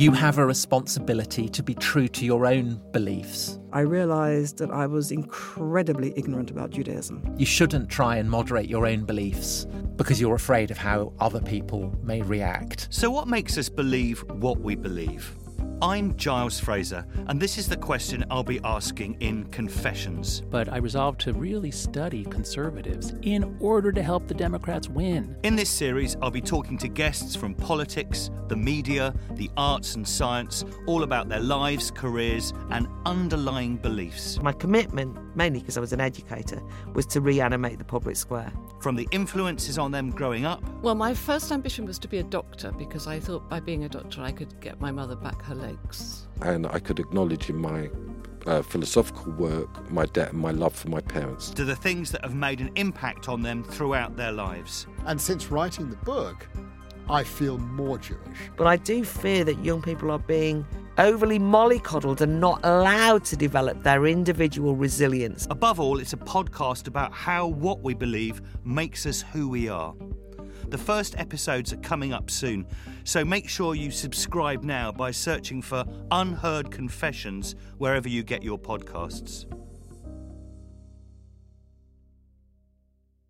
You have a responsibility to be true to your own beliefs. I realized that I was incredibly ignorant about Judaism. You shouldn't try and moderate your own beliefs because you're afraid of how other people may react. So, what makes us believe what we believe? I'm Giles Fraser, and this is the question I'll be asking in Confessions. But I resolved to really study conservatives in order to help the Democrats win. In this series, I'll be talking to guests from politics, the media, the arts and science, all about their lives, careers, and underlying beliefs. My commitment, mainly because I was an educator, was to reanimate the public square. From the influences on them growing up. Well, my first ambition was to be a doctor because I thought by being a doctor I could get my mother back her legs. And I could acknowledge in my uh, philosophical work my debt and my love for my parents. To the things that have made an impact on them throughout their lives. And since writing the book, I feel more Jewish. But I do fear that young people are being overly mollycoddled and not allowed to develop their individual resilience. Above all, it's a podcast about how what we believe makes us who we are. The first episodes are coming up soon, so make sure you subscribe now by searching for UnHerd Confessions wherever you get your podcasts.